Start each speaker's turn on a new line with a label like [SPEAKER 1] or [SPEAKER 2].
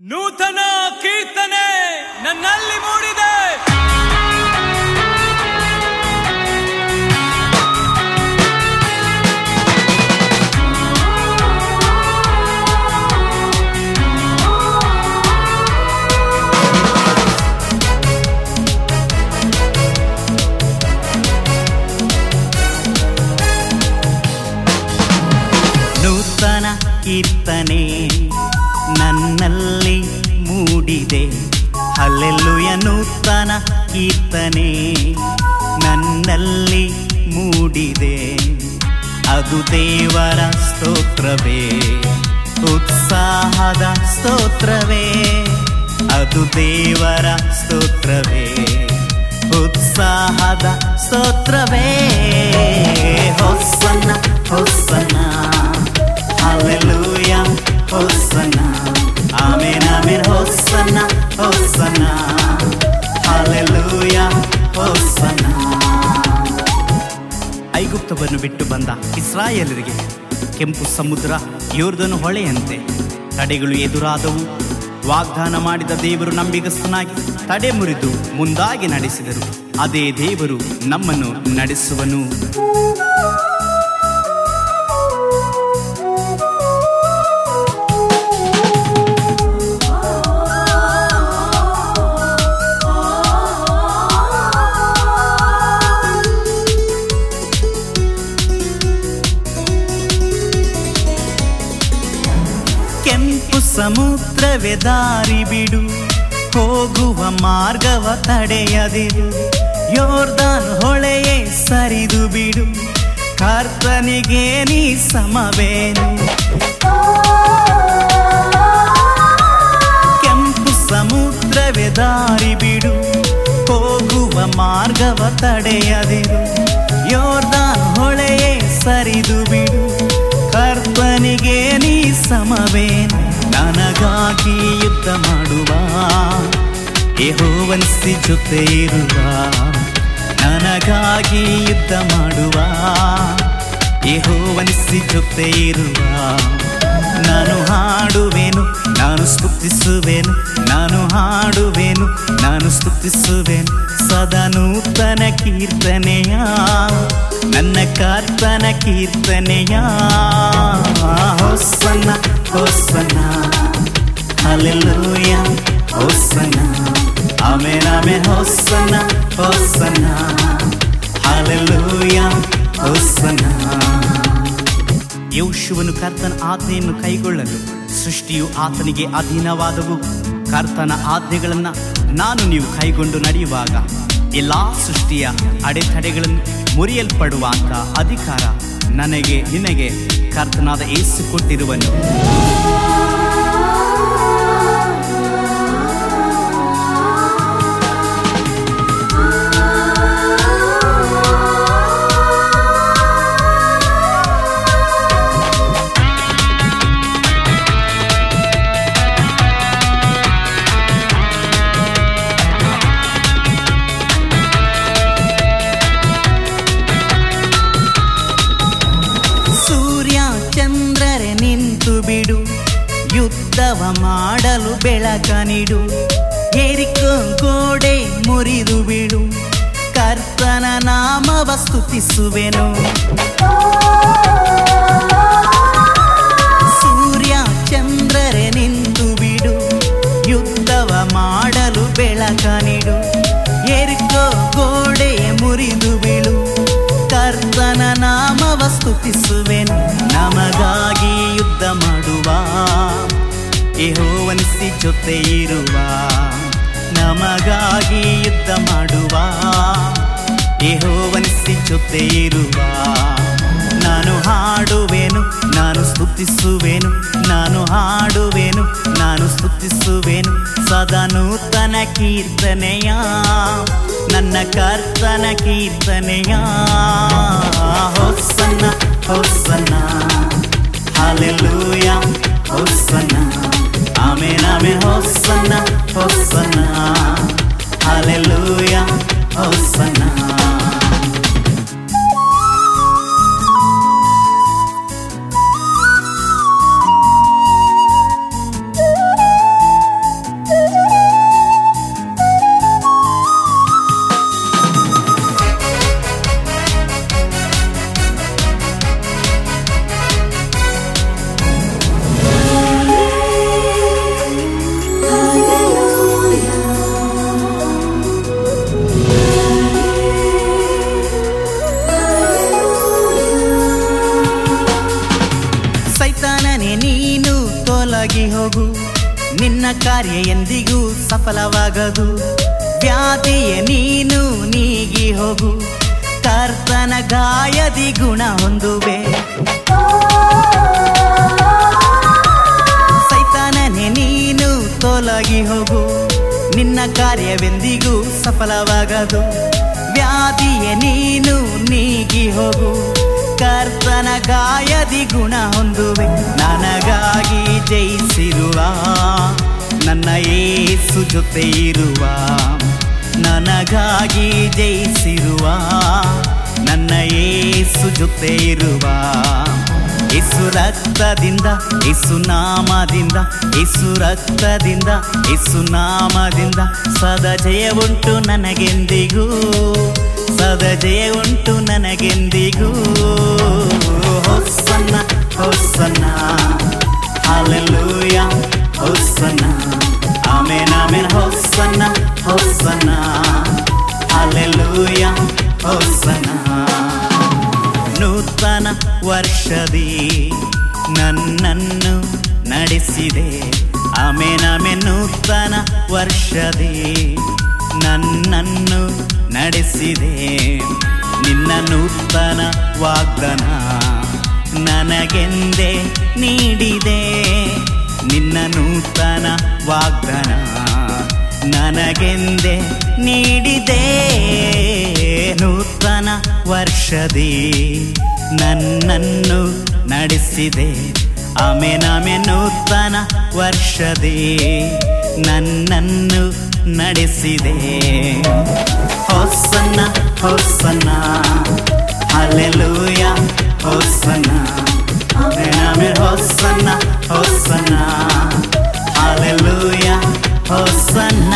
[SPEAKER 1] ನೂತನ ಕೀರ್ತನೆ ನನ್ನಲ್ಲಿ ಮೂಡಿದೆ.
[SPEAKER 2] ಅದು ದೇವರ ಸ್ತೋತ್ರವೇ, ಉತ್ಸಾಹದ ಸ್ತೋತ್ರವೇ. ಅದು ದೇವರ ಸ್ತೋತ್ರವೇ, ಉತ್ಸಾಹದ ಸ್ತೋತ್ರವೇ. ಹೊಸನ ಹೊಸನ ಹಲ್ಲೆಲೂಯ ಐಗುಪ್ತವನ್ನು ಬಿಟ್ಟು ಬಂದ ಇಸ್ರಾಯೇಲರಿಗೆ ಕೆಂಪು ಸಮುದ್ರ ಯೋರ್ದನು ಹೊಳೆಯಂತೆ ತಡೆಗಳು ಎದುರಾದವು. ವಾಗ್ದಾನ ಮಾಡಿದ ದೇವರು ನಂಬಿಗಸ್ತನಾಗಿ ತಡೆ ಮುರಿದು ಮುಂದಾಗಿ ನಡೆಸಿದರು. ಅದೇ ದೇವರು ನಮ್ಮನ್ನು ನಡೆಸುವನು. ಸಮುದ್ರವೇ ದಾರಿ ಬಿಡು, ಹೋಗುವ ಮಾರ್ಗವ ತಡೆಯದಿರು ಯೋರ್ದಾನ್ ಹೊಳೆಯೇ ಸರಿದು ಬಿಡು, ಕರ್ತನಿಗೆ ನೀ ಸಮವೇನು. ಕೆಂಪು ಸಮುದ್ರವೇ ದಾರಿ ಬಿಡು, ಹೋಗುವ ಮಾರ್ಗವ ತಡೆಯದಿರು ಯುದ್ಧ ಮಾಡುವ ಯಹೋವನ್ಸಿ ಜೊತೆ ಇರುವ, ನನಗಾಗಿ ಯುದ್ಧ ಮಾಡುವ ಯಹೋವನ್ಸಿ ಜೊತೆ ಇರುವ. ನಾನು ಹಾಡುವೆನು, ನಾನು ಸ್ತುತಿಸುವೆನು, ನಾನು ಹಾಡುವೆನು, ನಾನು ಸ್ತುತಿಸುವೆನು. ಸದಾ ನೂತನ ಕೀರ್ತನೆಯ, ನನ್ನ ಕರ್ತನ ಕೀರ್ತನೆಯ. Hosanna hosanna. Hallelujah Hosanna. Amen, Amen, Hosanna, Hosanna. Hallelujah, Hosanna. ಯೌಶುವನು ಕರ್ತನ ಆಜ್ಞೆಯನ್ನು ಕೈಗೊಳ್ಳಲು ಸೃಷ್ಟಿಯು ಆತನಿಗೆ ಅಧೀನವಾದವು ಕರ್ತನ ಆಜ್ಞೆಗಳನ್ನ ನಾನು ನೀವು ಕೈಗೊಂಡು ನಡೆಯುವಾಗ ಎಲ್ಲಾ ಸೃಷ್ಟಿಯ ಅಡೆತಡೆಗಳನ್ನು ಮುರಿಯಲ್ಪಡುವಂತ ಅಧಿಕಾರ ನನಗೆ ನಿನಗೆ ಕರ್ತನಾದ ಏಸು ಕೊಟ್ಟಿರುವನು ಮಾಡಲು ಬೆಳಕ ನೀಡು. ಏರಿಕೋ ಗೋಡೆ ಮುರಿದು ಬಿಡು ಕರ್ತನ ನಾಮವ ವಸ್ತುತಿಸುವೆನು ಸೂರ್ಯ ಚಂದ್ರರೆ ನಿಂತು ಬಿಡು. ಯುದ್ಧವ ಮಾಡಲು ಬೆಳಕನಿಡು ಏರಿಕೋ ಕೋಡೆ ಮುರಿದು ಬಿಡು ಕರ್ತನ ನಾಮವ ವಸ್ತುತಿಸುವೆನು ನಮಗಾಗಿ ಯುದ್ಧ ಮಾಡುವ. ಯೆಹೋವನಿಸಿ ಜೊತೆ ಇರುವ, ನಮಗಾಗಿ ಯುದ್ಧ ಮಾಡುವ ಯಹೋವನಿಸಿ ಜೊತೆ ಇರುವ. ನಾನು ಹಾಡುವೆನು, ನಾನು ಸ್ತುತಿಸುವೆನು, ನಾನು ಹಾಡುವೆನು, ನಾನು ಸ್ತುತಿಸುವೆನು. ಸದಾ ನೂತನ ಕೀರ್ತನೆಯ, ನನ್ನ ಕರ್ತನ ಕೀರ್ತನೆಯ. ಹೊಸನ ಹೊಸನ, ಹಾಲೆಲೂಯ, ಹೊಸನ. ಆಮೇನ್ ಆಮೇನ್ ಹೊಸನ ಹೊಸನ ಹಾಲೆಲೂಯ ಹೊಸನ ಕಾರ್ಯ ಎಂದಿಗೂ ಸಫಲವಾಗದು. ವ್ಯಾಧಿಯ ನೀನು ನೀಗಿ ಹೋಗು. ಕರ್ತನ ಗಾಯದಿ ಗುಣ ಹೊಂದುವೆ. ಸೈತಾನನೆ, ನೀನು ತೋಲಾಗಿ ಹೋಗು. ನಿನ್ನ ಕಾರ್ಯವೆಂದಿಗೂ ಸಫಲವಾಗದು. ವ್ಯಾಧಿಯ ನೀನು ನೀಗಿ ಹೋಗು. ಕರ್ತನ ಗಾಯದಿ ಗುಣ ಹೊಂದುವೆ. ನನಗಾಗಿ ಜಯಿಸಿರುವ ನನ್ನ ಏಸು ಜೊತೆ ಇರುವ, ನನಗಾಗಿ ಜಯಿಸಿರುವ, ನನ್ನ ಏಸು ಜೊತೆ ಇರುವ. ಇಸು ರಕ್ತದಿಂದ ಇಸು ನಾಮದಿಂದ ಇಸು ರಕ್ತದಿಂದ ಇಸು ನಾಮದಿಂದ ಸದಾ ಜಯ ಉಂಟು ನನಗೆಂದಿಗೂ, ಸದಾ ಜಯ ಉಂಟು ನನಗೆಂದಿಗೂ. ಹೊಸನ್ನ ಹೊಸನ್ನ ಹಾಲೆಲೂಯ ನಡೆಸಿದೆ ಆಮೇನಾಮೆ ನೂತನ ವರ್ಷದಿ ನನ್ನನ್ನು ನಡೆಸಿದೆ. ನಿನ್ನ ನೂತನ ವಾಗ್ದನ ನನಗೆಂದೇ ನೀಡಿದೆ. ನಿನ್ನ ನೂತನ ವಾಗ್ದನ ನನಗೆಂದೇ ನೀಡಿದೆ. ನೂತನ ವರ್ಷದಿ ನನ್ನನ್ನು ನಡೆಸಿದೆ. ನೂತನ ವರ್ಷದಿ ನನ್ನನ್ನು ನಡೆಸಿದೆ. ಹೊಸನ್ನ ಹೊಸನ್ನ ಅಲ್ಲೆಲೂಯ ಹೊಸನ. ಆಮೇನಾಮೆ ಹೊಸನ್ನ ಹೊಸನ್ನ ಅಲೆಲೂಯ ಹೊಸನ್ನ